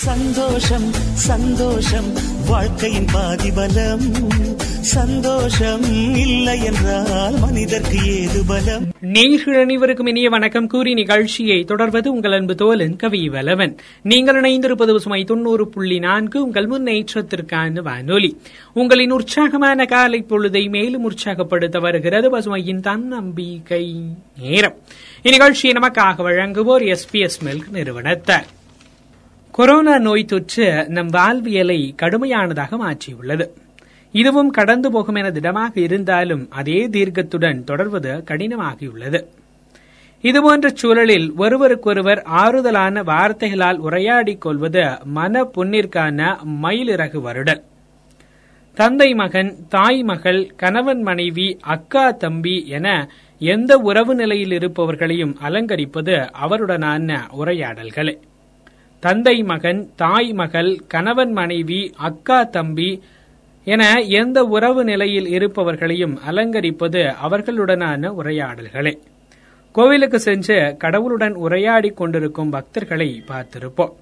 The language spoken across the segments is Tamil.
சந்தோஷம் சந்தோஷம். வாழ்க்கையின் பாதிபலம். சந்தோஷம் இல்லை என்றால் மனிதற்கு ஏது பலம்? நேர்கள் அனைவருக்கும் இனிய வணக்கம். கூறி நிகழ்ச்சியை தொடர்வது உங்கள் அன்பு தோலன் கவி வலவன். நீங்கள் இணைந்திருப்பது சுமை தொண்ணூறு புள்ளி நான்கு உங்கள் முன்னேற்றத்திற்கான வானொலி. உங்களின் உற்சாகமான காலை பொழுதை மேலும் உற்சாகப்படுத்த வருகிறது பசுமையின் தன்னம்பிக்கை நேரம். இந்நிகழ்ச்சியை நமக்காக வழங்குவோர் எஸ் பி எஸ் மில்க் நிறுவனத்தார். கொரோனா நோய் தொற்று நம் வாழ்வியலை கடுமையானதாக மாற்றியுள்ளது. இதுவும் கடந்து போகும் என திடமாக இருந்தாலும் அதே தீர்க்கத்துடன் தொடர்வது கடினமாகியுள்ளது. இதுபோன்ற சூழலில் ஒருவருக்கொருவர் ஆறுதலான வார்த்தைகளால் உரையாடிக் கொள்வது மன பொன்னிற்கான மயிலிறகு வருடல். தந்தை மகன் தாய் மகள் கணவன் மனைவி அக்கா தம்பி என எந்த உறவு நிலையில் இருப்பவர்களையும் அலங்கரிப்பது அவருடனான உரையாடல்களே. தந்தை மகன் தாய் மகள் கணவன் மனைவி அக்கா தம்பி என எந்த உறவு நிலையில் இருப்பவர்களையும் அலங்கரிப்பது அவர்களுடனான உரையாடல்களே. கோவிலுக்கு சென்று கடவுளுடன் உரையாடிக் கொண்டிருக்கும் பக்தர்களை பார்த்திருப்போம்.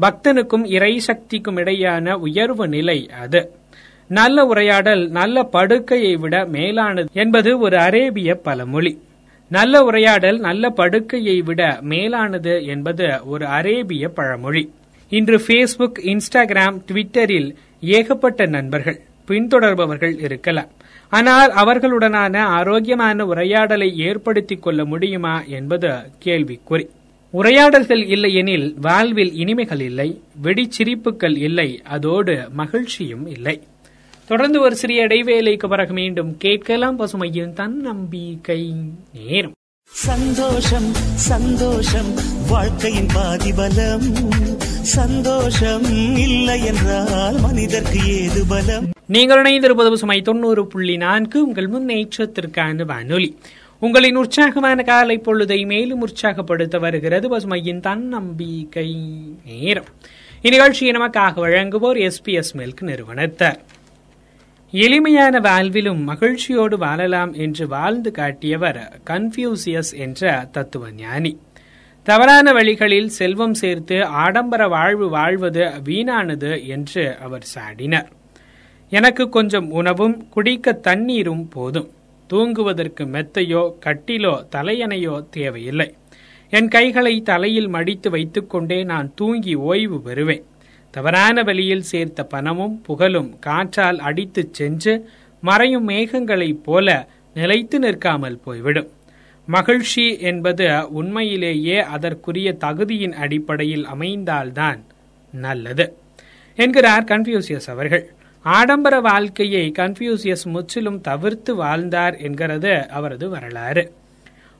பக்தனுக்கும் இறை சக்திக்கும் இடையான உயர்வு நிலை அது. நல்ல உரையாடல் நல்ல படுக்கையை விட மேலானது என்பது ஒரு அரேபிய பழமொழி. நல்ல உரையாடல் நல்ல படுக்கையை விட மேலானது என்பது ஒரு அரேபிய பழமொழி. இன்று ஃபேஸ்புக் இன்ஸ்டாகிராம் ட்விட்டரில் ஏகப்பட்ட நண்பர்கள் பின்தொடர்பவர்கள் இருக்கலாம். ஆனால் அவர்களுடனான ஆரோக்கியமான உரையாடலை ஏற்படுத்திக் கொள்ள முடியுமா என்பது கேள்விக்குறி. உரையாடல்கள் இல்லையெனில் வாழ்வில் இனிமைகள் இல்லை வெடிச்சிரிப்புகள் இல்லை அதோடு மகிழ்ச்சியும் இல்லை. தொடர்ந்து ஒரு சிறிய இடைவேளைக்கு பிறகு மீண்டும் கேட்கலாம் பசுமையின் தன்னம்பிக்கை நேரம். சந்தோஷம் சந்தோஷம் வாழ்க்கையின் பாதிபலம். சந்தோஷம் இல்லை என்றால் மனிதர்க்கு ஏது பலம்? நீங்கள் இணைந்திருப்பது பசுமை தொண்ணூறு புள்ளி நான்கு உங்கள் முன்னேற்றத்திற்கான வானொலி. உங்களின் உற்சாகமான காலை பொழுதை மேலும் உற்சாகப்படுத்த வருகிறது பசுமையின் தன்னம்பிக்கை நேரம். இந்நிகழ்ச்சியை நமக்காக வழங்குவோர் எஸ்பிஎஸ் மில்க் நிறுவனத்தார் எளிமையான வாழ்விலும் மகிழ்ச்சியோடு வாழலாம் என்று வாழ்ந்து காட்டியவர் கன்ஃபியூசியஸ் என்ற தத்துவ ஞானி தவறான வழிகளில் செல்வம் சேர்த்து ஆடம்பர வாழ்வு வாழ்வது வீணானது என்று அவர் சாடினார். எனக்கு கொஞ்சம் உணவும் குடிக்க தண்ணீரும் போதும். தூங்குவதற்கு மெத்தையோ கட்டிலோ தலையணையோ தேவையில்லை. என் கைகளை தலையில் மடித்து வைத்துக்கொண்டே நான் தூங்கி ஓய்வு பெறுவேன். தவறான வழியில் சேர்த்த பணமும் புகழும் காற்றால் அடித்துச் சென்று மறையும் மேகங்களைப் போல நிலைத்து நிற்காமல் போய்விடும். மகிழ்ச்சி என்பது உண்மையிலேயே அதற்குரிய தகுதியின் அடிப்படையில் அமைந்தால்தான் நல்லது என்கிறார் கன்ஃபியூசியஸ் அவர்கள். ஆடம்பர வாழ்க்கையை கன்ஃபியூசியஸ் முற்றிலும் தவிர்த்து வாழ்ந்தார் என்கிறது அவரது வரலாறு.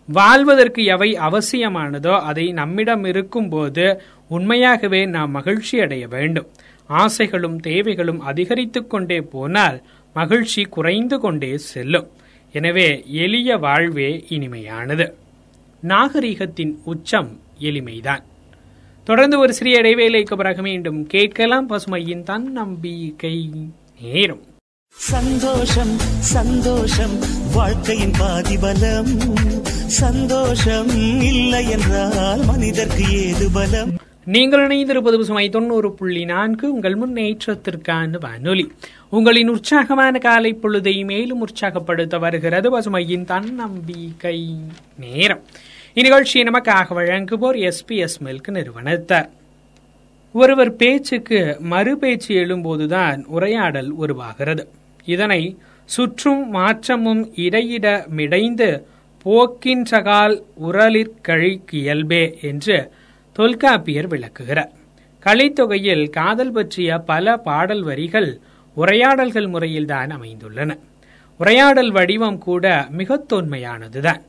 வாழ்வதற்கு எவை அவசியமானதோ அதை நம்மிடம் இருக்கும்போது உண்மையாகவே நாம் மகிழ்ச்சி அடைய வேண்டும். ஆசைகளும் தேவைகளும் அதிகரித்துக் கொண்டே போனால் மகிழ்ச்சி குறைந்து கொண்டே செல்லும். எனவே எளிய வாழ்வே இனிமையானது. நாகரிகத்தின் உச்சம் எளிமைதான். தொடர்ந்து ஒரு சிறிய இடைவேளைக்கு பிறகு மீண்டும் கேட்கலாம் பசுமையின் தன்னம்பிக்கை நேரும். சந்தோஷம் சந்தோஷம் வாழ்க்கையின் பாதிபலம். சந்தோஷம் இல்லை என்றால் மனிதர்க்கு ஏது பலம்? நீங்கள் இணைந்திருப்பது பசுமை தொண்ணூறு புள்ளி நான்கு. உங்கள் முன்னேற்றத்திற்கான வானொலி. உங்களின் உற்சாகமான காலை பொழுதை மேலும் உற்சாகப்படுத்த வருகிறது பசுமையின் தன்னம்பிக்கை நேரம். இந்நிகழ்ச்சியை நமக்காக வழங்குவோர் எஸ்பிஎஸ் மில்க் நிறுவனத்தார். ஒருவர் பேச்சுக்கு மறு பேச்சு எழும்போதுதான் உரையாடல் உருவாகிறது. இதனை சுற்றும் மாற்றமும் இடையிட மிடைந்து போக்கின்றகால் உரலிற்கழிக்கு இயல்பே என்று தொல்காப்பியர் விளக்குகிறார். கலைத்தொகையில் காதல் பற்றிய பல பாடல் வரிகள் உரையாடல்கள் முறையில்தான் அமைந்துள்ளன. உரையாடல் வடிவம் கூட மிக தொன்மையானதுதான்.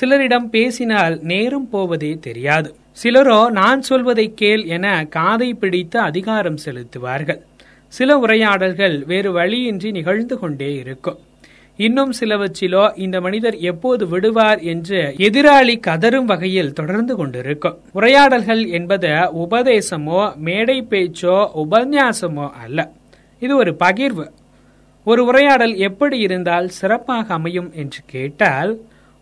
சிலரிடம் பேசினால் நேரம் போவதே தெரியாது. சிலரோ நான் சொல்வதை கேள் என காதை பிடித்து அதிகாரம் செலுத்துவார்கள். சில உரையாடல்கள் வேறு வழியின்றி நிகழ்ந்து கொண்டே இருக்கும். இன்னும் சிலவற்றிலோ இந்த மனிதர் எப்போது விடுவார் என்று எதிராளி கதரும் வகையில் தொடர்ந்து கொண்டிருக்கும். உரையாடல்கள் என்பது உபதேசமோ மேடை பேச்சோ உபன்யாசமோ அல்ல. இது ஒரு பகிர்வு. ஒரு உரையாடல் எப்படி இருந்தால் சிறப்பாக அமையும் என்று கேட்டால்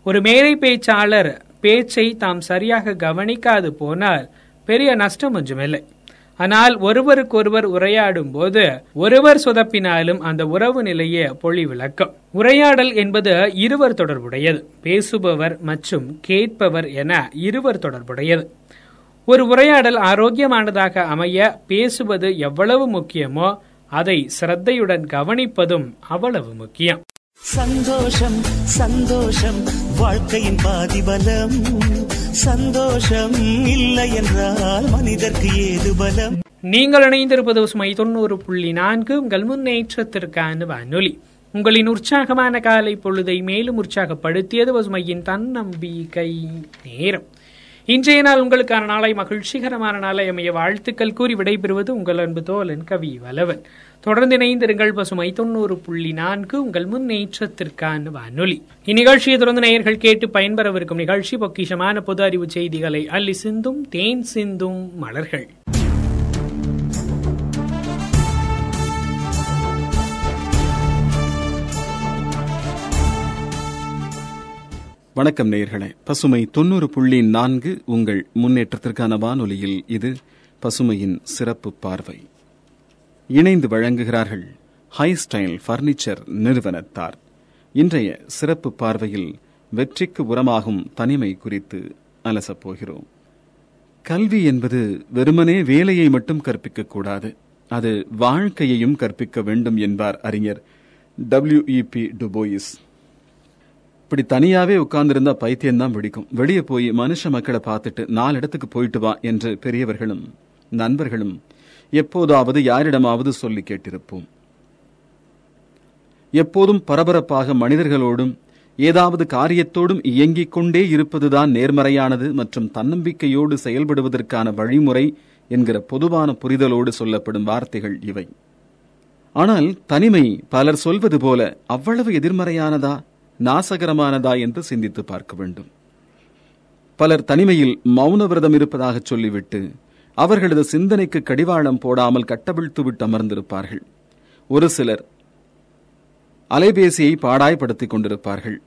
ஒரு மேடை பேச்சாளர் பேச்சை தாம் சரியாக கவனிக்காது போனால் பெரிய நஷ்டம் ஒன்றுமில்லை. ஆனால் ஒருவருக்கொருவர் உரையாடும் போது ஒருவர் சொதப்பினாலும் அந்த உறவு நிலையே பொழி விளக்கம் உரையாடல் என்பது இருவர் தொடர்புடையது. பேசுபவர் மற்றும் கேட்பவர் என இருவர் தொடர்புடையது. ஒரு உரையாடல் ஆரோக்கியமானதாக அமைய பேசுவது எவ்வளவு முக்கியமோ அதை சிரத்தையுடன் கவனிப்பதும் அவ்வளவு முக்கியம். சந்தோஷம் சந்தோஷம் வாழ்க்கையின் பாதிபலம். சந்தோஷம் இல்லை என்றால் மனிதர்க்கு ஏது பலம்? நீங்கள் இணைந்திருப்பது சுமை தொண்ணூறு புள்ளி நான்கு. உங்கள் முன்னேற்றத்திற்கான வானொலி. உங்களின் உற்சாகமான காலை பொழுதை மேலும் உற்சாகப்படுத்தியது பசுமையின் தன்னம்பிக்கை நேரம். இன்றைய நாள் உங்களுக்கான நாளை மகிழ்ச்சிகரமான நாளை அமைய வாழ்த்துக்கள் கூறி விடைபெறுவது உங்கள் அன்பு தோலன் கவி வலவன். தொடர்ந்து இணைந்திருங்கள் பசுமை தொண்ணூறு புள்ளி நான்கு உங்கள் முன்னேற்றத்திற்கான வானொலி. இந்நிகழ்ச்சியை தொடர்ந்து நேயர்கள் கேட்டு பயன்பெறவிருக்கும் நிகழ்ச்சி பொக்கிஷமான பொது அறிவு செய்திகளை அள்ளி சிந்தும் தேன் சிந்தும் மலர்கள். வணக்கம் நேயர்களே. பசுமை தொண்ணூறு புள்ளி நான்கு உங்கள் முன்னேற்றத்திற்கான வானொலியில் இது பசுமையின் சிறப்பு பார்வை. இணைந்து வழங்குகிறார்கள் ஹை ஸ்டைல் பர்னிச்சர் நிறுவனத்தார். இன்றைய சிறப்பு பார்வையில் வெற்றிக்கு உரமாகும் தனிமை குறித்து அலசப் போகிறோம். கல்வி என்பது வெறுமனே வேலையை மட்டும் கற்பிக்கக்கூடாது அது வாழ்க்கையையும் கற்பிக்க வேண்டும் என்பார் அறிஞர் டபிள்யூஇபி டுபோயிஸ் இப்படி தனியாவே உட்கார்ந்திருந்தா பைத்தியம்தான் பிடிக்கும் வெளியே போய் மனுஷ மக்களை பார்த்துட்டு நாலு இடத்துக்கு போயிட்டு வா என்று பெரியவர்களும் நண்பர்களும் எப்போதாவது யாரிடமாவது சொல்லி கேட்டிருப்போம். எப்போதும் பரபரப்பாக மனிதர்களோடும் ஏதாவது காரியத்தோடும் இயங்கிக் கொண்டே இருப்பதுதான் நேர்மறையானது மற்றும் தன்னம்பிக்கையோடு செயல்படுவதற்கான வழிமுறை என்கிற பொதுவான புரிதலோடு சொல்லப்படும் வார்த்தைகள் இவை. ஆனால் தனிமை பலர் சொல்வது போல அவ்வளவு எதிர்மறையானதா? நாசகரமானதா என்று சிந்தித்து பார்க்க வேண்டும். பலர் தனிமையில் மௌன விரதம் இருப்பதாக சொல்லிவிட்டு அவர்களது சிந்தனைக்கு கடிவாளம் போடாமல் கட்டவிழ்த்து விட்டு அமர்ந்திருப்பார்கள். ஒரு சிலர் அலைபேசியை பாடாய்படுத்திக் கொண்டிருப்பார்கள்.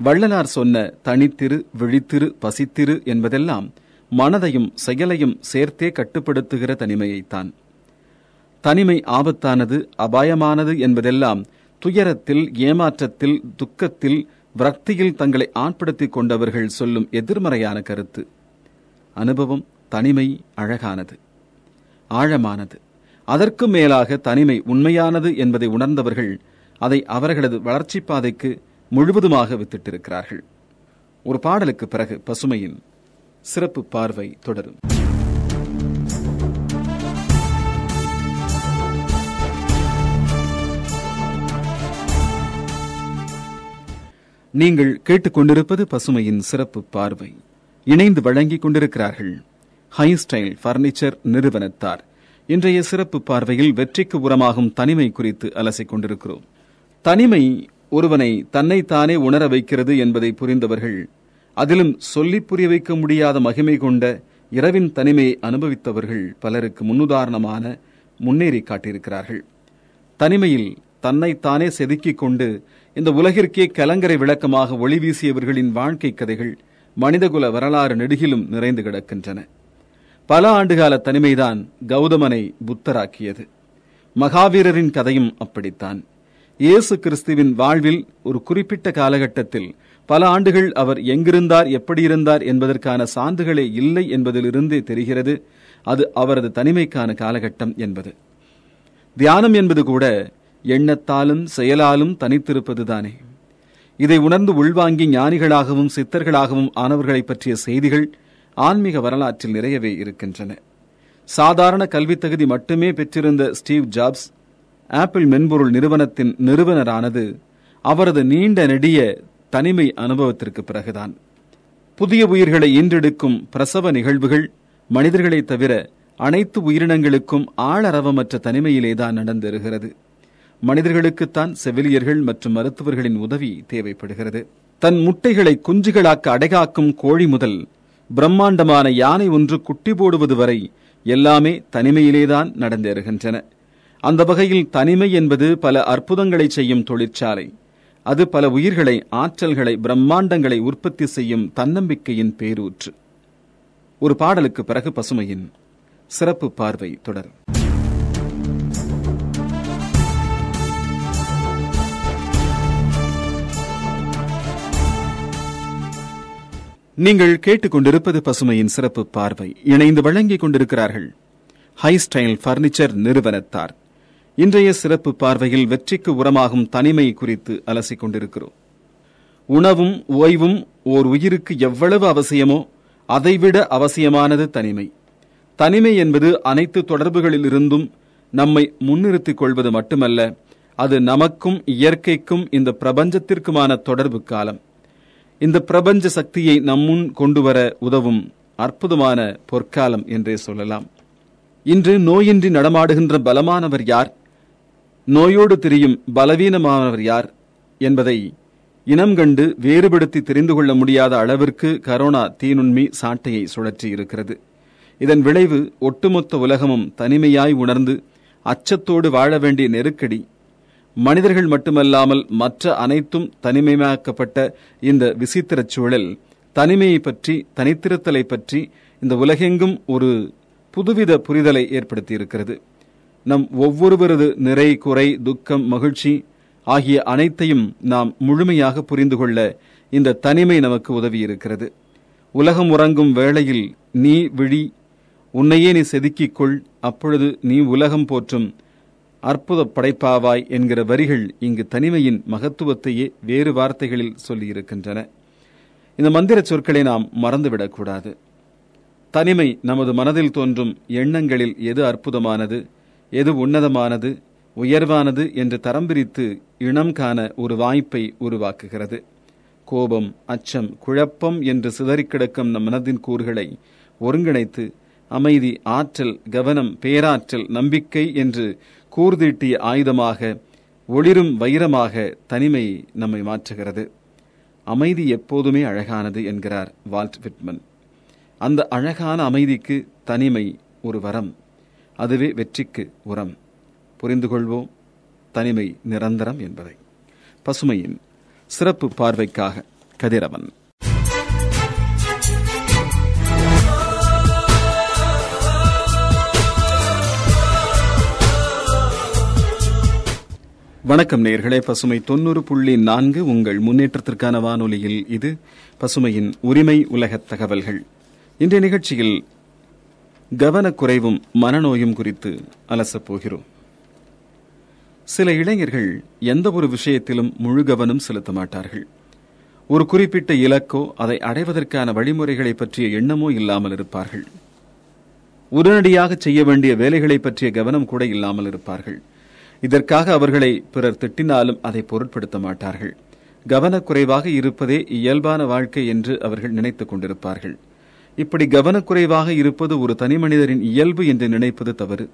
வள்ளலார் சொன்ன தனித்திரு விழித்திரு பசித்திரு என்பதெல்லாம் மனதையும் செயலையும் சேர்த்தே கட்டுப்படுத்துகிற தனிமையைத்தான். தனிமை ஆபத்தானது அபாயமானது என்பதெல்லாம் துயரத்தில் ஏமாற்றத்தில் துக்கத்தில் விரக்தியில் தங்களை ஆட்படுத்திக் கொண்டவர்கள் சொல்லும் எதிர்மறையான கருத்து. அனுபவம் தனிமை அழகானது. ஆழமானது. அதற்கு மேலாக தனிமை உண்மையானது என்பதை உணர்ந்தவர்கள் அதை அவர்களது வளர்ச்சிப் பாதைக்கு முழுவதுமாக வித்திட்டிருக்கிறார்கள். ஒரு பாடலுக்கு பிறகு பசுமையின் சிறப்பு பார்வை தொடரும். நீங்கள் கேட்டுக்கொண்டிருப்பது பசுமையின் சிறப்பு பார்வை. இணைந்து வழங்கிக் கொண்டிருக்கிறார்கள் ஹை ஸ்டைல் பர்னிச்சர் நிறுவனத்தார். இன்றைய சிறப்பு பார்வையில் வெற்றிக்கு உரமாகும் தனிமை குறித்து அலசிக் கொண்டிருக்கிறோம். தனிமை ஒருவனை தன்னைத்தானே உணர வைக்கிறது என்பதை புரிந்தவர்கள் அதிலும் சொல்லிப் புரிய வைக்க முடியாத மகிமை கொண்ட இரவின் தனிமையை அனுபவித்தவர்கள் பலருக்கு முன்னுதாரணமான முன்னேறி காட்டியிருக்கிறார்கள். தனிமையில் தன்னைத்தானே செதுக்கிக் கொண்டு இந்த உலகிற்கே கலங்கரை விளக்கமாக ஒளி வீசியவர்களின் வாழ்க்கை கதைகள் மனிதகுல வரலாறு நெடுகிலும் நிறைந்து கிடக்கின்றன. பல ஆண்டுகால தனிமைதான் கௌதமனை புத்தராக்கியது. மகாவீரரின் கதையும் அப்படித்தான். இயேசு கிறிஸ்துவின் வாழ்வில் ஒரு குறிப்பிட்ட காலகட்டத்தில் பல ஆண்டுகள் அவர் எங்கிருந்தார் எப்படி இருந்தார் என்பதற்கான சான்றுகளே இல்லை என்பதிலிருந்தே தெரிகிறது. அது அவரது தனிமைக்கான காலகட்டம் என்பது. தியானம் என்பது கூட எண்ணத்தாலும் செயலாலும் தனித்திருப்பதுதானே. இதை உணர்ந்து உள்வாங்கி ஞானிகளாகவும் சித்தர்களாகவும் ஆனவர்களை பற்றிய செய்திகள் ஆன்மீக வரலாற்றில் நிறையவே இருக்கின்றன. சாதாரண கல்வித் தகுதி மட்டுமே பெற்றிருந்த ஸ்டீவ் ஜாப்ஸ் ஆப்பிள் மென்பொருள் நிறுவனத்தின் நிறுவனரானது அவரது நீண்ட நெடிய தனிமை அனுபவத்திற்கு பிறகுதான். புதிய உயிர்களை ஈன்றெடுக்கும் பிரசவ நிகழ்வுகள் மனிதர்களைத் தவிர அனைத்து உயிரினங்களுக்கும் ஆளரவமற்ற தனிமையிலேதான் நடந்திருகிறது மனிதர்களுக்குத்தான் செவிலியர்கள் மற்றும் மருத்துவர்களின் உதவி தேவைப்படுகிறது. தன் முட்டைகளை குஞ்சுகளாக்க அடைகாக்கும் கோழி முதல் பிரம்மாண்டமான யானை ஒன்று குட்டி போடுவது வரை எல்லாமே தனிமையிலேதான் நடந்தேறுகின்றன. அந்த வகையில் தனிமை என்பது பல அற்புதங்களை செய்யும் தொழிற்சாலை. அது பல உயிர்களை ஆற்றல்களை பிரம்மாண்டங்களை உற்பத்தி செய்யும் தன்னம்பிக்கையின் பேரூற்று. ஒரு பாடலுக்கு பிறகு பசுமையின் சிறப்பு பார்வை தொடரும். நீங்கள் கேட்டுக்கொண்டிருப்பது பசுமையின் சிறப்பு பார்வை. இணைந்து வழங்கிக் கொண்டிருக்கிறார்கள். ஹை ஸ்டைல் பர்னிச்சர் நிறுவனத்தார். இன்றைய சிறப்பு பார்வையில் வெற்றிக்கு உரமாகும் தனிமை குறித்து அலசிக் கொண்டிருக்கிறோம். உணவும் ஓய்வும் ஓர் உயிருக்கு எவ்வளவு அவசியமோ அதைவிட அவசியமானது தனிமை. தனிமை என்பது அனைத்து தொடர்புகளிலிருந்தும் நம்மை முன்னிறுத்திக் கொள்வது மட்டுமல்ல அது நமக்கும் இயற்கைக்கும் இந்த பிரபஞ்சத்திற்குமான தொடர்பு காலம். இந்த பிரபஞ்ச சக்தியை நம்முன் கொண்டு வர உதவும் அற்புதமான பொற்காலம் என்றே சொல்லலாம். இன்று நோயின்றி நடமாடுகின்ற பலமானவர் யார்? நோயோடு திரியும் பலவீனமானவர் யார்? என்பதை இனம் கண்டு வேறுபடுத்தி தெரிந்து கொள்ள முடியாத அளவிற்கு கரோனா தீநுண்மி சாட்டையை சுழற்றி இருக்கிறது இதன் விளைவு ஒட்டுமொத்த உலகமும் தனிமையாய் உணர்ந்து அச்சத்தோடு வாழ வேண்டிய நெருக்கடி மனிதர்கள் மட்டுமல்லாமல் மற்ற அனைத்தும் தனிமையாக்கப்பட்ட இந்த விசித்திரச் சூழல் தனிமையை பற்றி தனித்திருத்தலை பற்றி இந்த உலகெங்கும் ஒரு புதுவித புரிதலை ஏற்படுத்தியிருக்கிறது. நம் ஒவ்வொருவரது நிறை குறை துக்கம் மகிழ்ச்சி ஆகிய அனைத்தையும் நாம் முழுமையாக புரிந்து கொள்ள இந்த தனிமை நமக்கு உதவியிருக்கிறது. உலகம் உறங்கும் வேளையில் நீ விழி உன்னையே நீ செதுக்கிக் கொள் அப்பொழுது நீ உலகம் போற்றும் அற்புத படைப்பாவாய் என்கிற வரிகள் இங்கு தனிமையின் மகத்துவத்தையே வேறு வார்த்தைகளில் சொல்லியிருக்கின்றன. இந்த மந்திர சொற்களை நாம் மறந்துவிடக்கூடாது. தனிமை நமது மனதில் தோன்றும் எண்ணங்களில் எது அற்புதமானது எது உன்னதமானது உயர்வானது என்று தரம் பிரித்து இனம் காண ஒரு வாய்ப்பை உருவாக்குகிறது. கோபம் அச்சம் குழப்பம் என்று சிதறிக் கிடக்கும் நம் மனதின் கூறுகளை ஒருங்கிணைத்து அமைதி ஆற்றல் கவனம் பேராற்றல் நம்பிக்கை என்று கூர்தீட்டிய ஆயுதமாக ஒளிரும் வைரமாக தனிமை நம்மை மாற்றுகிறது. அமைதி எப்போதுமே அழகானது என்கிறார் வால்ட் விட்மன். அந்த அழகான அமைதிக்கு தனிமை ஒரு வரம் அதுவே வெற்றிக்கு உரம். புரிந்து கொள்வோம் தனிமை நிரந்தரம் என்பதை. பசுமையின் சிறப்பு பார்வைக்காக கதிரவன். வணக்கம் நேர்களே. பசுமை தொண்ணூறு புள்ளி நான்கு உங்கள் முன்னேற்றத்திற்கான வானொலியில் இது பசுமையின் உரிமை உலக தகவல்கள். இன்றைய நிகழ்ச்சியில் கவனக்குறைவும் மனநோயும் குறித்து அலசப் போகிறோம். சில இளைஞர்கள் எந்த ஒரு விஷயத்திலும் முழு கவனம் செலுத்த மாட்டார்கள். ஒரு குறிப்பிட்ட இலக்கோ அதை அடைவதற்கான வழிமுறைகளை பற்றிய எண்ணமோ இல்லாமல் இருப்பார்கள். உடனடியாக செய்ய வேண்டிய வேலைகளை பற்றிய கவனம் கூட இல்லாமல் இருப்பார்கள். இதற்காக அவர்களை பிறர் திட்டினாலும் அதை பொருட்படுத்த மாட்டார்கள். கவனக்குறைவாக இருப்பதே இயல்பான வாழ்க்கை என்று அவர்கள் நினைத்துக் கொண்டிருப்பார்கள். இப்படி கவனக்குறைவாக இருப்பது ஒரு தனிமனிதரின் இயல்பு என்று நினைப்பது தவறு.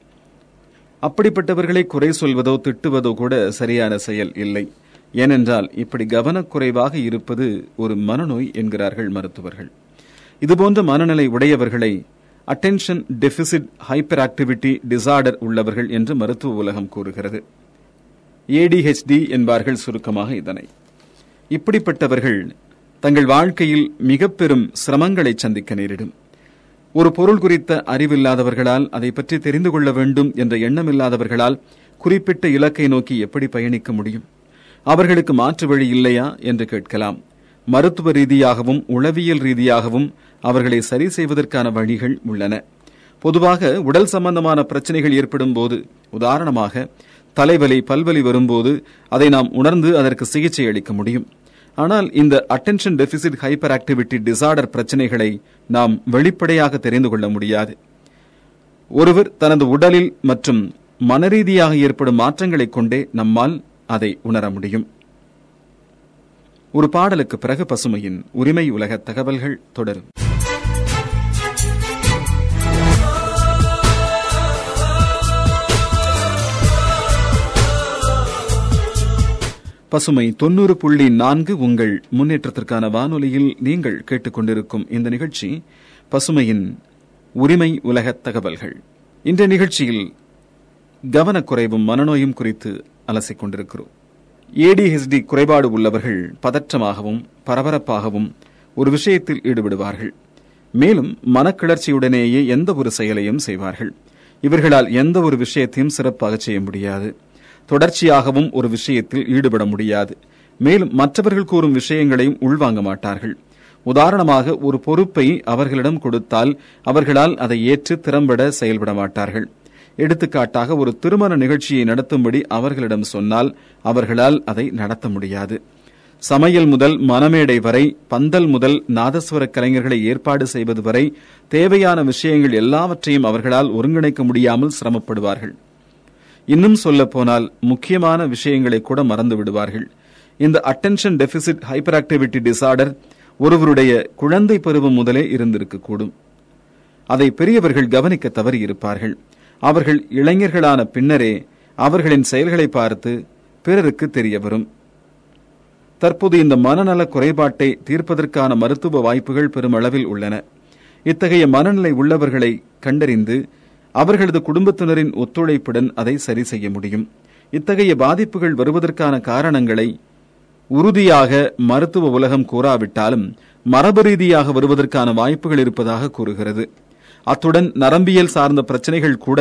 அப்படிப்பட்டவர்களை குறை சொல்வதோ திட்டுவதோ கூட சரியான செயல் இல்லை. ஏனென்றால் இப்படி கவனக்குறைவாக இருப்பது ஒரு மனநோய் என்கிறார்கள் மருத்துவர்கள். இதுபோன்ற மனநிலை உடையவர்களை attention deficit hyper activity disorder உள்ளவர்கள் என்று மருத்துவ உலகம் கூறுகிறது. ஏடிஹெச்டி என்பார்கள் சுருக்கமாக இதனை. இப்படிப்பட்டவர்கள் தங்கள் வாழ்க்கையில் மிக பெரும் சிரமங்களை சந்திக்க நேரிடும். ஒரு பொருள் குறித்த அறிவில்லாதவர்களால் அதை பற்றி தெரிந்து கொள்ள வேண்டும் என்ற எண்ணமில்லாதவர்களால் குறிப்பிட்ட இலக்கை நோக்கி எப்படி பயணிக்க முடியும்? அவர்களுக்கு மாற்று வழி இல்லையா என்று கேட்கலாம். மருத்துவ ரீதியாகவும் உளவியல் ரீதியாகவும் அவர்களை சரி செய்வதற்கான வழிகள் உள்ளன. பொதுவாக உடல் சம்பந்தமான பிரச்சனைகள் ஏற்படும் போது உதாரணமாக தலைவலி பல்வலி வரும்போது அதை நாம் உணர்ந்து அதற்கு சிகிச்சை அளிக்க முடியும். ஆனால் இந்த attention deficit hyper activity disorder பிரச்சனைகளை நாம் வெளிப்படையாக தெரிந்து கொள்ள முடியாது. ஒருவர் தனது உடலில் மற்றும் மனரீதியாக ஏற்படும் மாற்றங்களைக் கொண்டே நம்மால் அதை உணர முடியும். ஒரு பாடலுக்கு பிறகு பசுமையின் உரிமை உலக தகவல்கள் தொடரும். பசுமை தொண்ணூறு புள்ளி நான்கு உங்கள் முன்னேற்றத்திற்கான வானொலியில் நீங்கள் கேட்டுக்கொண்டிருக்கும் இந்த நிகழ்ச்சி பசுமையின் உரிமை உலக தகவல்கள். இந்த நிகழ்ச்சியில் கவனக்குறைவும் மனநோயும் குறித்து அலசிக் கொண்டிருக்கிறோம் ஏடிஹெச்டி குறைபாடு உள்ளவர்கள் பதற்றமாகவும் பரபரப்பாகவும் ஒரு விஷயத்தில் ஈடுபடுவார்கள். மேலும் மனக்கிளர்ச்சியுடனேயே எந்த ஒரு செயலையும் செய்வார்கள். இவர்களால் எந்த ஒரு விஷயத்தையும் சிறப்பாக செய்ய முடியாது. தொடர்ச்சியாகவும் ஒரு விஷயத்தில் ஈடுபட முடியாது. மேலும் மற்றவர்கள் கூறும் விஷயங்களையும் உள்வாங்க மாட்டார்கள். உதாரணமாக ஒரு பொறுப்பை அவர்களிடம் கொடுத்தால் அவர்களால் அதை ஏற்று திறம்பட செயல்பட மாட்டார்கள். எடுத்துக்காட்டாக ஒரு திருமண நிகழ்ச்சியை நடத்தும்படி அவர்களிடம் சொன்னால் அவர்களால் அதை நடத்த முடியாது. சமையல் முதல் மனமேடை வரை பந்தல் முதல் நாதஸ்வர கலைஞர்களை ஏற்பாடு செய்வது வரை தேவையான விஷயங்கள் எல்லாவற்றையும் அவர்களால் ஒருங்கிணைக்க முடியாமல் சிரமப்படுவார்கள். இன்னும் சொல்ல போனால் முக்கியமான விஷயங்களை கூட மறந்து விடுவார்கள். இந்த attention deficit hyper activity disorder ஒருவருடைய குழந்தை பருவம் முதலே இருந்திருக்கக்கூடும். அதை பெரியவர்கள் கவனிக்க தவறியிருப்பார்கள். இருப்பார்கள் அவர்கள் இளைஞர்களான பின்னரே அவர்களின் செயல்களை பார்த்து பிறருக்கு தெரிய வரும் தற்போது இந்த மனநல குறைபாட்டை தீர்ப்பதற்கான மருத்துவ வாய்ப்புகள் பெருமளவில் உள்ளன. இத்தகைய மனநிலை உள்ளவர்களை கண்டறிந்து அவர்களது குடும்பத்தினரின் ஒத்துழைப்புடன் அதை சரி செய்ய முடியும். இத்தகைய பாதிப்புகள் வருவதற்கான காரணங்களை உறுதியாக மருத்துவ உலகம் கூறாவிட்டாலும் மரபு ரீதியாக வருவதற்கான வாய்ப்புகள் இருப்பதாக கூறுகிறது. அத்துடன் நரம்பியல் சார்ந்த பிரச்சனைகள் கூட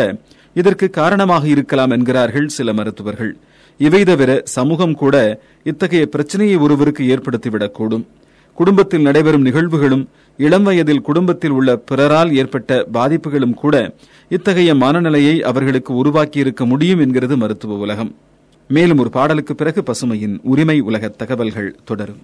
இதற்கு காரணமாக இருக்கலாம் என்கிறார்கள் சில மருத்துவர்கள். இவை தவிர சமூகம் கூட இத்தகைய பிரச்சனையை ஒருவருக்கு ஏற்படுத்திவிடக்கூடும். குடும்பத்தில் நடைபெறும் நிகழ்வுகளும் இளம் வயதில் குடும்பத்தில் உள்ள பிறரால் ஏற்பட்ட பாதிப்புகளும் கூட இத்தகைய மனநிலையை அவர்களுக்கு உருவாக்கியிருக்க முடியும் என்கிறது மருத்துவ உலகம். மேலும் ஒரு பாடலுக்கு பிறகு பசுமையின் உரிமை உலக தகவல்கள் தொடரும்.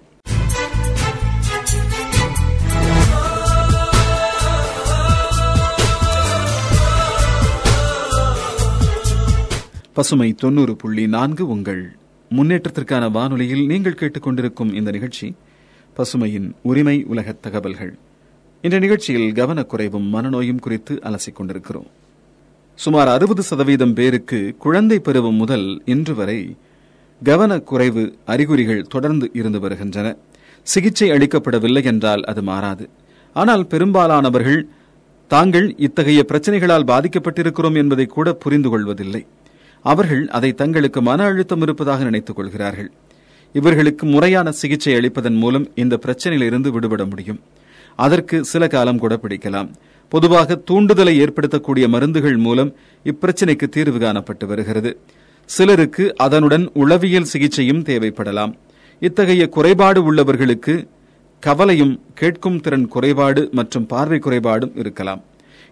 பசுமை தொண்ணூறு புள்ளி நான்கு உங்கள் முன்னேற்றத்திற்கான வானொலியில் நீங்கள் கேட்டுக்கொண்டிருக்கும் இந்த நிகழ்ச்சி பசுமையின் உரிமை உலக தகவல்கள். இந்த நிகழ்ச்சியில் கவனக்குறைவும் மனநோயும் குறித்து அலசிக் கொண்டிருக்கிறோம். சுமார் அறுபது சதவீதம் பேருக்கு குழந்தை பருவம் முதல் இன்று வரை கவனக்குறைவு அறிகுறிகள் தொடர்ந்து இருந்து வருகின்றன. சிகிச்சை அளிக்கப்படவில்லை என்றால் அது மாறாது. ஆனால் பெரும்பாலானவர்கள் தாங்கள் இத்தகைய பிரச்சனைகளால் பாதிக்கப்பட்டிருக்கிறோம் என்பதை கூட புரிந்து கொள்வதில்லை. அவர்கள் அதை தங்களுக்கு மன அழுத்தம் இருப்பதாக நினைத்துக் கொள்கிறார்கள். இவர்களுக்கு முறையான சிகிச்சை அளிப்பதன் மூலம் இந்த பிரச்சனையிலிருந்து விடுபட முடியும். அதற்கு சில காலம் கூட பிடிக்கலாம். பொதுவாக தூண்டுதலை ஏற்படுத்தக்கூடிய மருந்துகள் மூலம் இப்பிரச்சனைக்கு தீர்வு காணப்பட்டு வருகிறது. சிலருக்கு அதனுடன் உளவியல் சிகிச்சையும் தேவைப்படலாம். இத்தகைய குறைபாடு உள்ளவர்களுக்கு கவலையும் கேட்கும் திறன் குறைபாடு மற்றும் பார்வை குறைபாடும் இருக்கலாம்.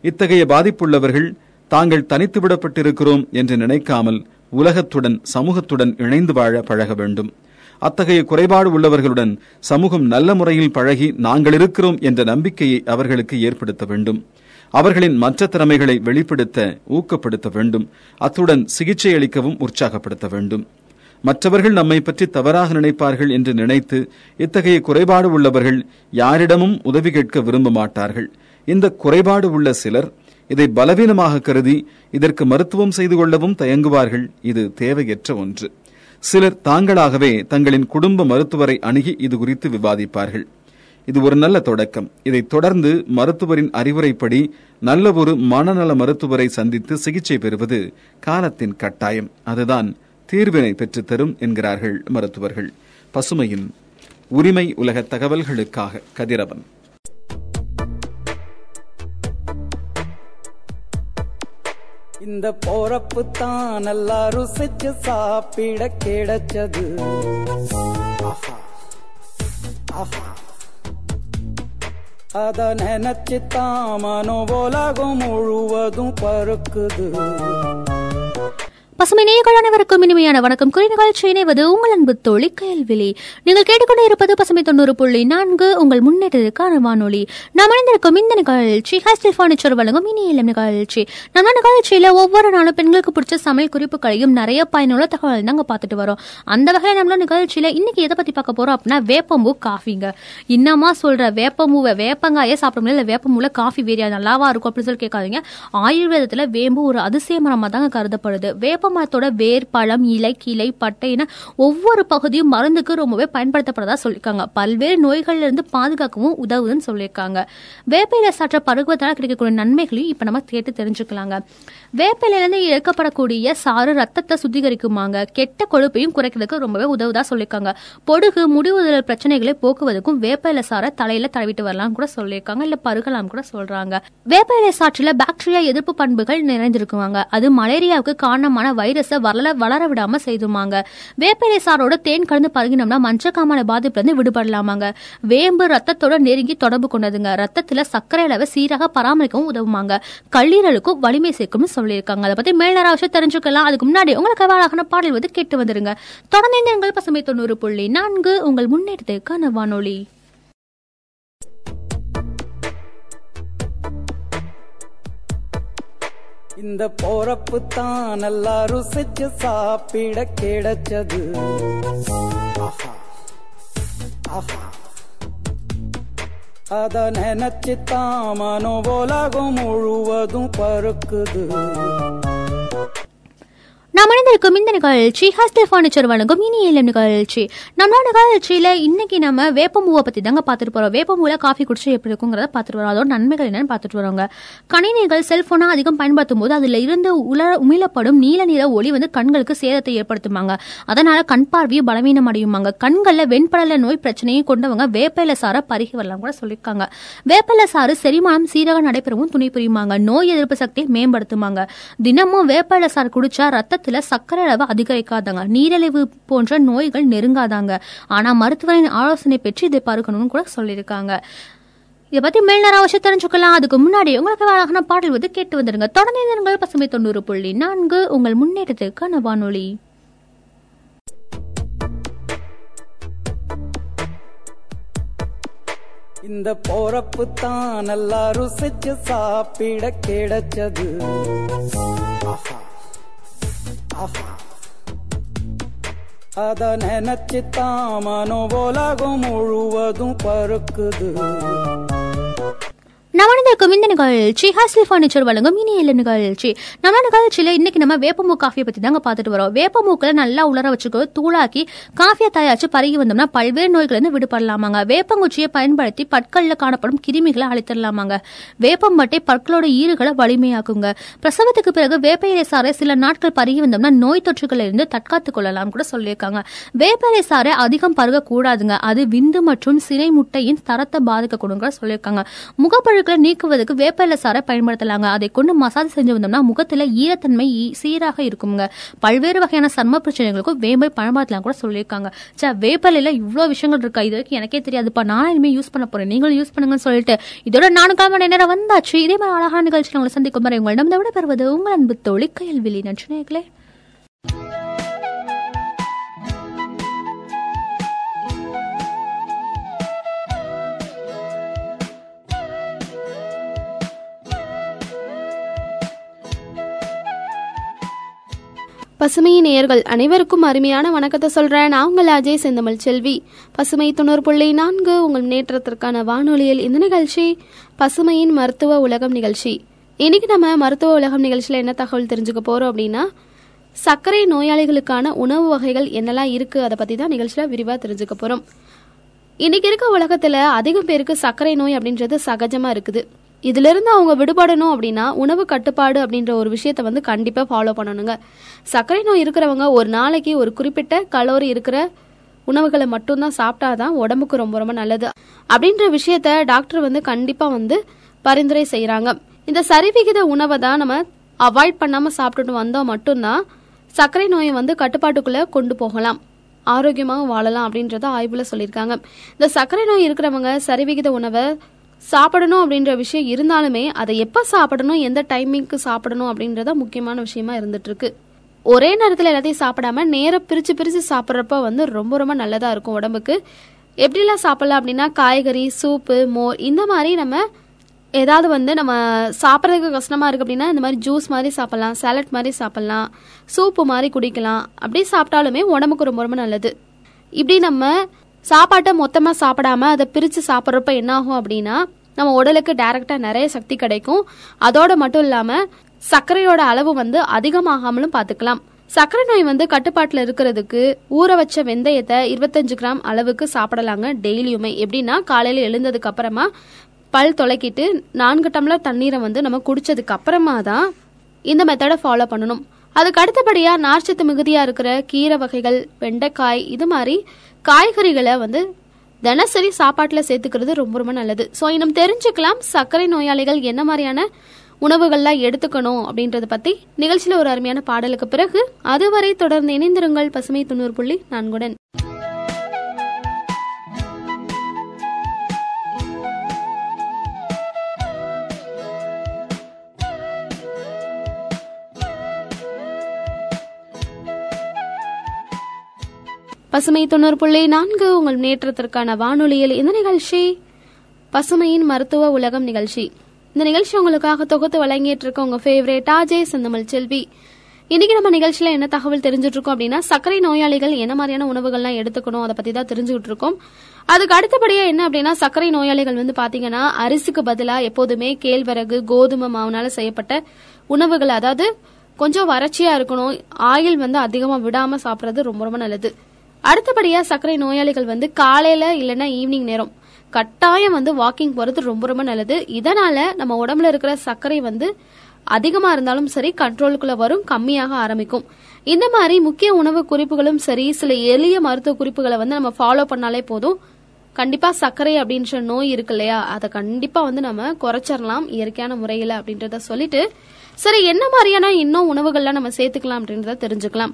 இத்தகைய பாதிப்புள்ளவர்கள் தாங்கள் தனித்து விடப்பட்டிருக்கிறோம் என்று நினைக்காமல் உலகத்துடன் சமூகத்துடன் இணைந்து வாழ பழக வேண்டும். அத்தகைய குறைபாடு உள்ளவர்களுடன் சமூகம் நல்ல முறையில் பழகி நாங்கள் இருக்கிறோம் என்ற நம்பிக்கையை அவர்களுக்கு ஏற்படுத்த வேண்டும். அவர்களின் மற்ற திறமைகளை வெளிப்படுத்த ஊக்கப்படுத்த வேண்டும். அத்துடன் சிகிச்சை அளிக்கவும் உற்சாகப்படுத்த வேண்டும். மற்றவர்கள் நம்மை பற்றி தவறாக நினைப்பார்கள் என்று நினைத்து இத்தகைய குறைபாடு உள்ளவர்கள் யாரிடமும் உதவி கேட்க விரும்ப மாட்டார்கள். இந்த குறைபாடு உள்ள சிலர் இதை பலவீனமாக கருதி இதற்கு மருத்துவம் செய்து கொள்ளவும் தயங்குவார்கள். இது தேவையற்ற ஒன்று. சிலர் தாங்களாகவே தங்களின் குடும்ப மருத்துவரை அணுகி இது குறித்து விவாதிப்பார்கள். இது ஒரு நல்ல தொடக்கம். இதைத் தொடர்ந்து மருத்துவரின் அறிவுரைப்படி நல்ல ஒரு மனநல மருத்துவரை சந்தித்து சிகிச்சை பெறுவது காலத்தின் கட்டாயம். அதுதான் தீர்வினை பெற்றுத்தரும் என்கிறார்கள் மருத்துவர்கள். பசுமையின் உரிமை உலக தகவல்களுக்காக கதிரவன். இந்த போறப்பு தான் நல்லா ருசிச்சு சாப்பிட கிடைச்சது. அத நினைச்சு தான் மனோ உலகம் முழுவதும் பருக்குது பசுமை நேயர்கள் அனைவருக்கும் இனிமையான வணக்கம். குறி நிகழ்ச்சி இணைவது உங்கள் அன்பு தோழி கேள்விலி. நீங்கள் கேட்டுக்கொண்டு இருப்பது பசுமை தொண்ணூறு புள்ளி நான்கு உங்கள் முன்னேற்றத்திற்கான வானொலி. நாம் இணைந்திருக்கும் இந்த நிகழ்ச்சி ஹாஸ்டல் ஃபர்னிச்சர் வழங்கும் இனிய இளம் நிகழ்ச்சி. நம்ம நிகழ்ச்சியில ஒவ்வொரு நாளும் பெண்களுக்கு பிடிச்ச சமையல் குறிப்புகளையும் நிறைய பயனுள்ள தகவல் தாங்க பார்த்துட்டு வரோம். அந்த வகையில் நம்மளோட நிகழ்ச்சியில இன்னைக்கு எதை பத்தி பார்க்க போறோம் அப்படின்னா வேப்பம்பூ காஃபிங்க. இன்னமா சொல்ற வேப்பம்பூவை வேப்பங்காயே சாப்பிட முடியல வேப்பம்பூல காஃபி வேரியா நல்லாவா இருக்கும் அப்படின்னு சொல்லி கேட்காதீங்க. ஆயுர்வேதத்துல வேம்பு ஒரு அதிசய மரமா தாங்க கருதப்படுது. வேப்ப மரத்தோட வேர் பழம் இலை கிளை பட்டை என ஒவ்வொரு பகுதியும் மருந்துக்கு ரொம்பவே பயன்படுத்தப்படுறதா சொல்லியிருக்காங்க. பல்வேறு நோய்கள்ல இருந்து பாதுகாக்கவும் உதவுதுன்னு சொல்லியிருக்காங்க. வேப்பையில சாற்ற பருகுவதால் கிடைக்கக்கூடிய நன்மைகளையும் இப்ப நம்ம கேட்டு தெரிஞ்சுக்கலாங்க. வேப்பிலையிலிருந்து இழக்கப்படக்கூடிய சாறு ரத்தத்தை சுத்திகரிக்குமாங்க. கெட்ட கொழுப்பையும் குறைக்கிறதுக்கு ரொம்பவே உதவுதா சொல்லியிருக்காங்க. பொடுகு முடிவுதல் பிரச்சனைகளை போக்குவதற்கும் வேப்பிலை சாரை தலையில தடவிட்டு வரலாம் கூட சொல்லியிருக்காங்க. இல்ல பருகலாம் கூட சொல்றாங்க. வேப்பிலை சாற்றில பாக்டீரியா எதிர்ப்பு பண்புகள் நிறைஞ்சிருக்குவாங்க அது மலேரியாவுக்கு காரணமான வைரஸை வளர வளர விடாம செய்துமாங்க. வேப்பிலை சாரோட தேன் கலந்து பருகினோம்னா மஞ்சக்காமலை பாதிப்புலேருந்து விடுபடலாமாங்க. வேம்பு ரத்தத்தோட நெருங்கி தொடர்பு கொண்டதுங்க. ரத்தத்தில் சர்க்கரை அளவை சீராக பராமரிக்கவும் உதவுமாங்க. கல்லீரலுக்கும் வலிமை சேர்க்கும்னு சொல்லியிருக்காங்க. அதை பத்தி மேல் நேரம் விஷயம் தெரிஞ்சுக்கலாம். அதுக்கு முன்னாடி உங்களுக்கு அழகான பாடல் வந்து கேட்டு வந்துருங்க. தொடர்ந்து எங்கள் பசுமை தொண்ணூறு புள்ளி நான்கு. உங்கள் முன்னேற்றத்துக்கான வானொலி. இந்த போறப்பு தான் நல்லா ருசிச்சு சாப்பிட கிடைச்சது. அத நினைச்சு தான் மனோ உலகம் முழுவதும் பருக்குது நாம் இணைந்திருக்கும் இந்த நிகழ்ச்சி ஹாஸ்டல் ஃபர்னிச்சர் வழங்கும் இனி இளம் நிகழ்ச்சி. நம்மளோட நிகழ்ச்சியில் இன்னைக்கு நம்ம வேப்பம்பூவை பற்றி தாங்க பார்த்துட்டு போகிறோம் வேப்பம்பூவில் காஃபி குடிச்சு எப்படி இருக்குங்கிறத பார்த்துட்டு வரோம். அதோட நன்மைகள் என்னன்னு பார்த்துட்டு வரோங்க. கணினிகள் செல்போனா அதிகம் பயன்படுத்தும் போது அதில் இருந்து உல உமிழப்படும் நீல நிற ஒளி வந்து கண்களுக்கு சேதத்தை ஏற்படுத்துமாங்க. அதனால கண் பார்வையும் பலவீனம் அடையுமாங்க. கண்களில் வெண்படல நோய் பிரச்சனையும் கொண்டவங்க வேப்பிலை சாரை பருகி வரலாம் கூட சொல்லியிருக்காங்க வேப்பிலை சாறு செரிமானம் சீராக நடைபெறவும் துணை புரியுமாங்க. நோய் எதிர்ப்பு சக்தியை மேம்படுத்துமாங்க. தினமும் வேப்பிலை சாறு குடிச்சா ரத்தத்தில் சர்க்கரை அளவு அதிகரிக்காதாங்க. நீரிழிவு போன்ற நோய்கள் நெருங்காதாங்க. ஆனா மருத்துவரின் ஆலோசனை பெற்று இதை பருகணும்னு கூட சொல்லியிருக்காங்க. இதை பத்தி நேரம் அவசியம் தெரிஞ்சுக்கலாம். அதுக்கு முன்னாடி உங்களுக்கு அழகான பாடல் வந்து கேட்டு வந்துருங்க. தொடர்ந்து பசுமை தொண்ணூறு புள்ளி நான்கு உங்கள் முன்னேற்றத்துக்கான வானொலி. இந்த போறப்பு தான் நல்லா ருசிச்சு சாப்பிட கிடைச்சது. ஆஹா. அத நினைச்சு தான் மனோ உலகம் முழுவதும் பருக்குது நவனிந்திருக்கும் இந்த நிகழ்ச்சி ஹாஸ்டல் ஃபர்னிச்சர் வழங்கும் இனி இல்லை நிகழ்ச்சி நம்ம நிகழ்ச்சியில் இன்னைக்கு நம்ம வேப்பமூ காஃபியை பத்தி தாங்க பார்த்துட்டு வரோம். வேப்பமூக்களை நல்லா உலர வச்சுக்கோ தூளாக்கி காஃபியை தயாரிச்சு பருகி வந்தோம்னா பல்வேறு நோய்கள் இருந்து விடுபடலாமாங்க. வேப்பங்குச்சியை பயன்படுத்தி பற்களில் காணப்படும் கிருமிகளை அழித்திடலாமாங்க. வேப்பம் மட்டை பற்களோட ஈறுகளை வலிமையாக்குங்க. பிரசவத்துக்கு பிறகு வேப்ப இலை சாறை சில நாட்கள் பருகி வந்தோம்னா நோய் தொற்றுகளில் இருந்து தற்காத்துக் கொள்ளலாம் கூட சொல்லியிருக்காங்க. வேப்ப இலை சாறை அதிகம் பருக கூடாதுங்க அது விந்து மற்றும் சினை முட்டையின் தரத்தை பாதிக்கக்கூடும் கூட சொல்லியிருக்காங்க. முகப்பழுக்களை நீக்குவதற்கு வேப்பிலை சாரை பயன்படுத்தலாங்க. அதை கொண்டு மசாஜ் செஞ்சு வந்தோம்னா முகத்துல ஈரத்தன்மை சீராக இருக்குங்க. பல்வேறு வகையான சர்ம பிரச்சனைகளுக்கும் வேம்பை பயன்படுத்தலாம் கூட சொல்லியிருக்காங்க. சே வேப்பிலையில இவ்வளோ விஷயங்கள் இருக்கா? இது வரைக்கும் எனக்கே தெரியாதுப்பா. நான் இனிமேல் யூஸ் பண்ண போறேன். நீங்களும் யூஸ் பண்ணுங்கன்னு சொல்லிட்டு இதோட நானு கால் மணி நேரம் வந்தாச்சு. இதே மாதிரி அழகான நிகழ்ச்சியில் உங்களை சந்திக்கும் வரை உங்களிடம் விட பெறுவது உங்கள் அன்பு தோழி நன்றி நன்றினேர்களே பசுமை நேயர்கள் அனைவருக்கும் அருமையான வணக்கத்தை சொல்றேன். நான் உங்கள் அஜய் செந்தமிழ் செல்வி. பசுமை தொண்ணூறு புள்ளி நான்கு உங்கள் முன்னேற்றத்திற்கான வானொலியில் இந்த நிகழ்ச்சி பசுமையின் மருத்துவ உலகம் நிகழ்ச்சி. இன்னைக்கு நம்ம மருத்துவ உலகம் நிகழ்ச்சியில் என்ன தகவல் தெரிஞ்சுக்க போறோம் அப்படின்னா சர்க்கரை நோயாளிகளுக்கான உணவு வகைகள் என்னெல்லாம் இருக்கு அதை பத்தி தான் நிகழ்ச்சியில விரிவா தெரிஞ்சுக்க போறோம். இன்னைக்கு இருக்க உலகத்துல அதிகம் பேருக்கு சர்க்கரை நோய் அப்படின்றது சகஜமா இருக்குது. இதுல இருந்து அவங்க விடுபடணும் அப்படின்னா உணவு கட்டுப்பாடு அப்படின்ற ஒரு விஷயத்த வந்து கண்டிப்பா ஃபாலோ பண்ணணுங்க. சர்க்கரை நோய் இருக்கிறவங்க ஒரு நாளைக்கு ஒரு குறிப்பிட்ட கலோரி இருக்கிற உணவுகளை மட்டும்தான் சாப்பிட்டாதான் உடம்புக்கு ரொம்ப ரொம்ப நல்லது. அப்படின்ற விஷயத்த டாக்டர் வந்து கண்டிப்பா வந்து பரிந்துரை செய்யறாங்க இந்த சரிவிகித உணவை தான் நம்ம அவாய்ட் பண்ணாம சாப்பிட்டுட்டு வந்தோம் மட்டும்தான் சர்க்கரை நோயை வந்து கட்டுப்பாட்டுக்குள்ள கொண்டு போகலாம். ஆரோக்கியமாக வாழலாம் அப்படின்றத ஆய்வுல சொல்லியிருக்காங்க. இந்த சர்க்கரை நோய் இருக்கிறவங்க சரிவிகித உணவை சாப்பிடணும் அப்படின்ற விஷயம் இருந்தாலுமே அதை எப்போ சாப்பிடணும் எந்த டைமிங்க்கு சாப்பிடணும் அப்படின்றத முக்கியமான விஷயமா இருந்துட்டு இருக்கு ஒரே நேரத்தில் எல்லாத்தையும் சாப்பிடாம நேரம் பிரித்து பிரித்து சாப்பிட்றப்ப வந்து ரொம்ப ரொம்ப நல்லதாக இருக்கும் உடம்புக்கு. எப்படிலாம் சாப்பிடலாம் அப்படின்னா காய்கறி சூப்பு மோர் இந்த மாதிரி நம்ம ஏதாவது வந்து நம்ம சாப்பிட்றதுக்கு கஷ்டமாக இருக்குது அப்படின்னா இந்த மாதிரி ஜூஸ் மாதிரி சாப்பிட்லாம் சாலட் மாதிரி சாப்பிட்லாம் சூப்பு மாதிரி குடிக்கலாம். அப்படி சாப்பிட்டாலுமே உடம்புக்கு ரொம்ப ரொம்ப நல்லது. இப்படி நம்ம சாப்பாட்டை மொத்தமாக சாப்பிடாம அதை பிரித்து சாப்பிட்றப்ப என்னாகும் அப்படின்னா நம்ம உடலுக்கு டைரெக்டாக நிறைய சக்தி கிடைக்கும். அதோட மட்டும் இல்லாமல் சர்க்கரையோட அளவு வந்து அதிகமாகாமலும் பார்த்துக்கலாம். சர்க்கரை நோய் வந்து கட்டுப்பாட்டில் இருக்கிறதுக்கு ஊற வச்ச வெந்தயத்தை இருபத்தஞ்சு கிராம் அளவுக்கு சாப்பிடலாங்க டெய்லியுமே. எப்படின்னா காலையில் எழுந்ததுக்கு அப்புறமா பல் தொலைக்கிட்டு நான்கு டம்ளர் தண்ணீரை வந்து நம்ம குடித்ததுக்கு அப்புறமா தான் இந்த மெத்தடை ஃபாலோ பண்ணணும். அதுக்கு அடுத்தபடியாக நார்ச்சத்து மிகுதியாக இருக்கிற கீரை வகைகள் வெண்டைக்காய் இது மாதிரி காய்கறிகளை வந்து தினசரி சாப்பாட்டில் சேர்த்துக்கிறது ரொம்ப ரொம்ப நல்லது. ஸோ இன்னும் தெரிஞ்சுக்கலாம் சர்க்கரை நோயாளிகள் என்ன மாதிரியான உணவுகள்லாம் எடுத்துக்கணும் அப்படின்றத பத்தி நிகழ்ச்சியில ஒரு அருமையான பாடலுக்கு பிறகு அதுவரை தொடர்ந்து இணைந்திருங்கள் பசுமை தொண்ணூறு புள்ளி நான்குடன். பசுமை தொண்ணூறு புள்ளி நான்கு உங்கள் முன்னேற்றத்திற்கான வானொலியில் இந்த நிகழ்ச்சி. பசுமையின் மருத்துவ உலகம் நிகழ்ச்சி. இந்த நிகழ்ச்சி உங்களுக்காக தொகுத்து வழங்கிட்டு இருக்க உங்க ஃபேவரேட் ஆஜே செந்தமல் செல்வி. இன்னைக்கு நம்ம நிகழ்ச்சியில என்ன தகவல் தெரிஞ்சுட்டு இருக்கோம் அப்படின்னா சர்க்கரை நோயாளிகள் என்ன மாதிரியான உணவுகள்லாம் எடுத்துக்கணும் அதை பத்தி தான் தெரிஞ்சுக்கிட்டு இருக்கோம். அதுக்கு அடுத்தபடியா என்ன அப்படின்னா சர்க்கரை நோயாளிகள் வந்து பாத்தீங்கன்னா அரிசிக்கு பதிலா எப்போதுமே கேழ்வரகு கோதுமை மாவுனால செய்யப்பட்ட உணவுகள். அதாவது கொஞ்சம் வறட்சியா இருக்கணும். ஆயில் வந்து அதிகமா விடாம சாப்பிடுறது ரொம்ப ரொம்ப நல்லது. அடுத்தபடியா சர்க்கரை நோயாளிகள் வந்து காலையில இல்லைன்னா ஈவினிங் நேரம். கட்டாயம் வந்து வாக்கிங் போறது ரொம்ப ரொம்ப நல்லது. இதனால நம்ம உடம்புல இருக்கிற சர்க்கரை வந்து அதிகமா இருந்தாலும் சரி கண்ட்ரோலுக்குள்ள வரும் கம்மியாக ஆரம்பிக்கும். இந்த மாதிரி முக்கிய உணவு குறிப்புகளும் சரி சில எளிய மருத்துவ குறிப்புகளை வந்து நம்ம ஃபாலோ பண்ணாலே போதும். கண்டிப்பா சர்க்கரை அப்படின்ற நோய் இருக்கு இல்லையா? அதை கண்டிப்பா வந்து நம்ம குறைச்சிடலாம் இயற்கையான முறையில அப்படின்றத சொல்லிட்டு. சரி என்ன மாதிரியான இன்னும் உணவுகள்லாம் நம்ம சேர்த்துக்கலாம் அப்படின்றத தெரிஞ்சுக்கலாம்.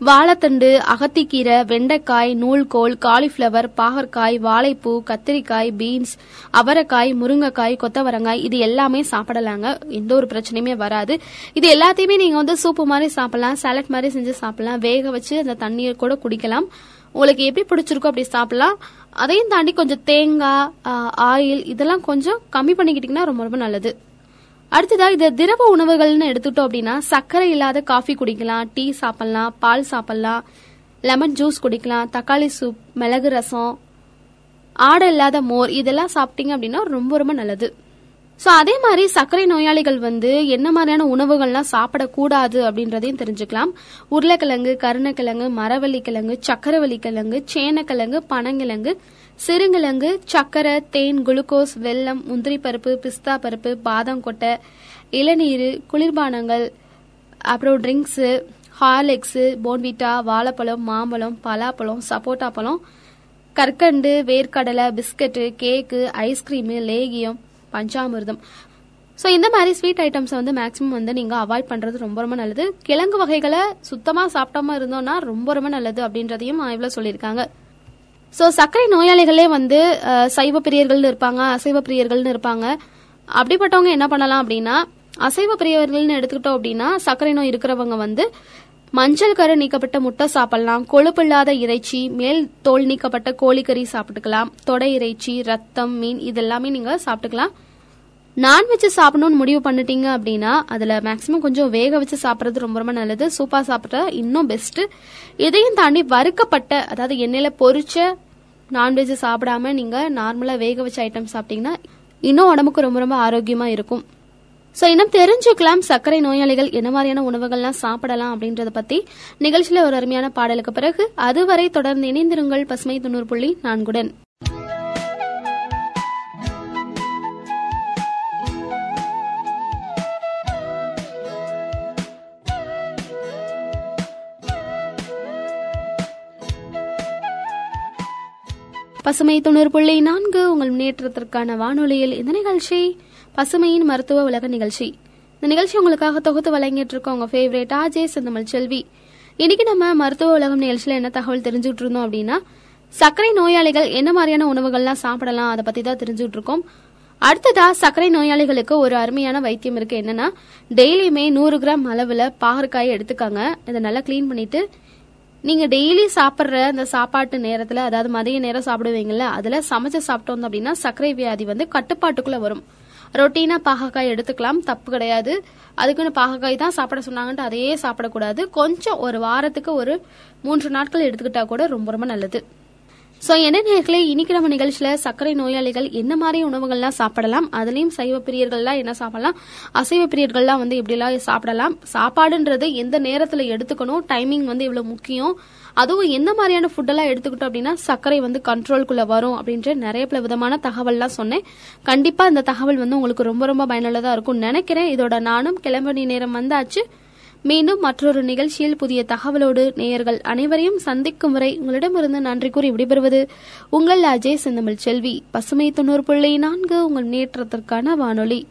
வாழைத்தண்டு அகத்திக்கீரை வெண்டைக்காய் நூல்கோல் காலிஃப்ளவர் பாகற்காய் வாழைப்பூ கத்திரிக்காய் பீன்ஸ் அவரைக்காய் முருங்கைக்காய் கொத்தவரங்காய் இது எல்லாமே சாப்பிடலாங்க. எந்த ஒரு பிரச்சனையுமே வராது. இது எல்லாத்தையுமே நீங்க வந்து சூப்பு மாதிரி சாப்பிடலாம் சாலட் மாதிரி செஞ்சு சாப்பிடலாம். வேக வச்சு அந்த தண்ணியை கூட குடிக்கலாம். உங்களுக்கு எப்படி பிடிச்சிருக்கோ அப்படி சாப்பிடலாம். அதையும் தாண்டி கொஞ்சம் தேங்காய் ஆயில் இதெல்லாம் கொஞ்சம் கம்மி பண்ணிக்கிட்டீங்கன்னா ரொம்ப ரொம்ப நல்லது. அடுத்ததா இது திரவ உணவுகள்னு எடுத்துட்டோம் அப்படின்னா சர்க்கரை இல்லாத காஃபி குடிக்கலாம் டீ சாப்பிடலாம் பால் சாப்பிடலாம் லெமன் ஜூஸ் குடிக்கலாம் தக்காளி சூப் மிளகு ரசம் ஆடை இல்லாத மோர் இதெல்லாம் சாப்பிட்டீங்க அப்படின்னா ரொம்ப ரொம்ப நல்லது. ஸோ அதே மாதிரி சர்க்கரை நோயாளிகள் வந்து என்ன மாதிரியான உணவுகள்லாம் சாப்பிடக்கூடாது அப்படின்றதையும் தெரிஞ்சுக்கலாம். உருளைக்கிழங்கு கருணக்கிழங்கு மரவள்ளி கிழங்கு சக்கரவள்ளி கிழங்கு சேனக்கிழங்கு பனங்கிழங்கு சிறுங்கிழங்கு சக்கரை தேன் குளுக்கோஸ் வெல்லம் முந்திரி பருப்பு பிஸ்தா பருப்பு பாதாம் கொட்டை இளநீர் குளிர்பானங்கள் அப்புறம் ட்ரிங்க்ஸு ஹார்லிக்ஸு போன்விட்டா வாழைப்பழம் மாம்பழம் பலாப்பழம் சப்போட்டா பழம் கற்கண்டு வேர்க்கடலை பிஸ்கட்டு கேக்கு ஐஸ்கிரீமு லேகியம் பஞ்சாமிர்தம். ஸோ இந்த மாதிரி ஸ்வீட் ஐட்டம்ஸை வந்து மேக்ஸிமம் வந்து நீங்கள் அவாய்ட் பண்ணுறது ரொம்ப ரொம்ப நல்லது. கிழங்கு வகைகளை சுத்தமாக சாப்பிட்டாம இருந்தோம்னா ரொம்ப ரொம்ப நல்லது அப்படின்றதையும் இவ்வளோ சொல்லியிருக்காங்க. ஸோ சர்க்கரை நோயாளிகளே வந்து சைவ பிரியர்கள்னு இருப்பாங்க அசைவ பிரியர்கள்னு இருப்பாங்க. அப்படிப்பட்டவங்க என்ன பண்ணலாம் அப்படின்னா அசைவ பிரியர்கள்னு எடுத்துக்கிட்டோம் அப்படின்னா சர்க்கரை நோய் இருக்கிறவங்க வந்து மஞ்சள் கரு நீக்கப்பட்ட முட்டை சாப்பிடலாம் கொழுப்பில்லாத இறைச்சி மேல் தோல் நீக்கப்பட்ட கோழிக்கறி சாப்பிட்டுக்கலாம் தொடை இறைச்சி ரத்தம் மீன் இதெல்லாமே நீங்க சாப்பிட்டுக்கலாம். நான்வெஜ் சாப்பிடணும்னு முடிவு பண்ணிட்டீங்க அப்படின்னா அதுல மேக்ஸிமம் கொஞ்சம் வேக வச்சு சாப்பிட்றது ரொம்ப ரொம்ப நல்லது. சூப்பா சாப்பிட்டா இன்னும் பெஸ்ட் இதையும் தாண்டி வறுக்கப்பட்ட அதாவது எண்ணெயில பொறிச்ச நான்வெஜ் சாப்பிடாம நீங்க நார்மலா வேக வச்ச ஐட்டம் சாப்பிட்டீங்கன்னா இன்னும் உடம்புக்கு ரொம்ப ரொம்ப ஆரோக்கியமா இருக்கும். ஸோ இன்னும் தெரிஞ்சுக்கலாம் சர்க்கரை நோயாளிகள் என்ன மாதிரியான உணவுகள்லாம் சாப்பிடலாம் அப்படின்றத பத்தி. நிகழ்ச்சியில ஒரு அருமையான பாடலுக்கு பிறகு அதுவரை தொடர்ந்து இணைந்திருங்கள் பசுமை தொண்ணூறு புள்ளி நான்குடன். பசுமை தொண்ணூறு புள்ளி நான்கு உங்கள் முன்னேற்றத்திற்கான வானொலியில் இந்த நிகழ்ச்சி பசுமையின் மருத்துவ உலக நிகழ்ச்சி. இந்த நிகழ்ச்சி உங்களுக்காக தொகுத்து வழங்கிட்டு இருக்கோம். உங்க ஃபேவரேட் ஆஜே செந்தமல் செல்வி. இன்னைக்கு நம்ம மருத்துவ உலகம் நிகழ்ச்சியில என்ன தகவல் தெரிஞ்சுட்டு இருந்தோம் அப்படின்னா சர்க்கரை நோயாளிகள் என்ன மாதிரியான உணவுகள்லாம் சாப்பிடலாம் அதை பத்தி தான் தெரிஞ்சுட்டு இருக்கோம். அடுத்ததா சர்க்கரை நோயாளிகளுக்கு ஒரு அருமையான வைத்தியம் இருக்கு. என்னன்னா டெய்லியுமே நூறு கிராம் அளவுல பாகற்காயை எடுத்துக்காங்க. இதை நல்லா க்ளீன் பண்ணிட்டு நீங்க டெய்லி சாப்பிட்ற அந்த சாப்பாட்டு நேரத்துல அதாவது மதிய நேரம் சாப்பிடுவீங்கல்ல அதுல சமைச்சு சாப்பிட்டோம் அப்படின்னா சர்க்கரை வியாதி வந்து கட்டுப்பாட்டுக்குள்ள வரும். ரொட்டீனா பாகக்காய் எடுத்துக்கலாம் தப்பு கிடையாது. அதுக்குன்னு பாகக்காய் தான் சாப்பிட சொன்னாங்கன்ட்டு அதையே சாப்பிடக்கூடாது. கொஞ்சம் ஒரு வாரத்துக்கு ஒரு மூன்று நாட்கள் எடுத்துக்கிட்டா கூட ரொம்ப ரொம்ப நல்லது. ஸோ என்ன நேர்களே இன்னைக்கு நம்ம நிகழ்ச்சியில சர்க்கரை நோயாளிகள் என்ன மாதிரி உணவுகள்லாம் சாப்பிடலாம்? அதுலயும் சைவ பிரியர்கள்லாம் என்ன சாப்பிடலாம்? அசைவ பிரியர்கள்லாம் வந்து இப்படிலாம் சாப்பிடலாம்? சாப்பாடுன்றது எந்த நேரத்துல எடுத்துக்கணும்? டைமிங் வந்து இவ்வளவு முக்கியம்? அதுவும் எந்த மாதிரியான ஃபுட்டெல்லாம் எடுத்துக்கிட்டோம் அப்படின்னா சர்க்கரை வந்து கண்ட்ரோல்குள்ள வரும் அப்படின்ற நிறைய பல விதமான தகவல்லாம் சொன்னேன். கண்டிப்பா இந்த தகவல் வந்து உங்களுக்கு ரொம்ப ரொம்ப பயனுள்ளதா இருக்கும் நினைக்கிறேன். இதோட நானும் கிளம்பி நேரம் வந்தாச்சு. மீண்டும் மற்றொரு நிகழ்ச்சியில் புதிய தகவலோடு நேயர்கள் அனைவரையும் சந்திக்கும் வரை உங்களிடமிருந்து நன்றி கூறி விடைபெறுவது உங்கள் அஜய் செந்தமிழ் செல்வி. பசுமை தொண்ணூறு புள்ளி நான்கு உங்கள் நேற்றத்திற்கான வானொலி.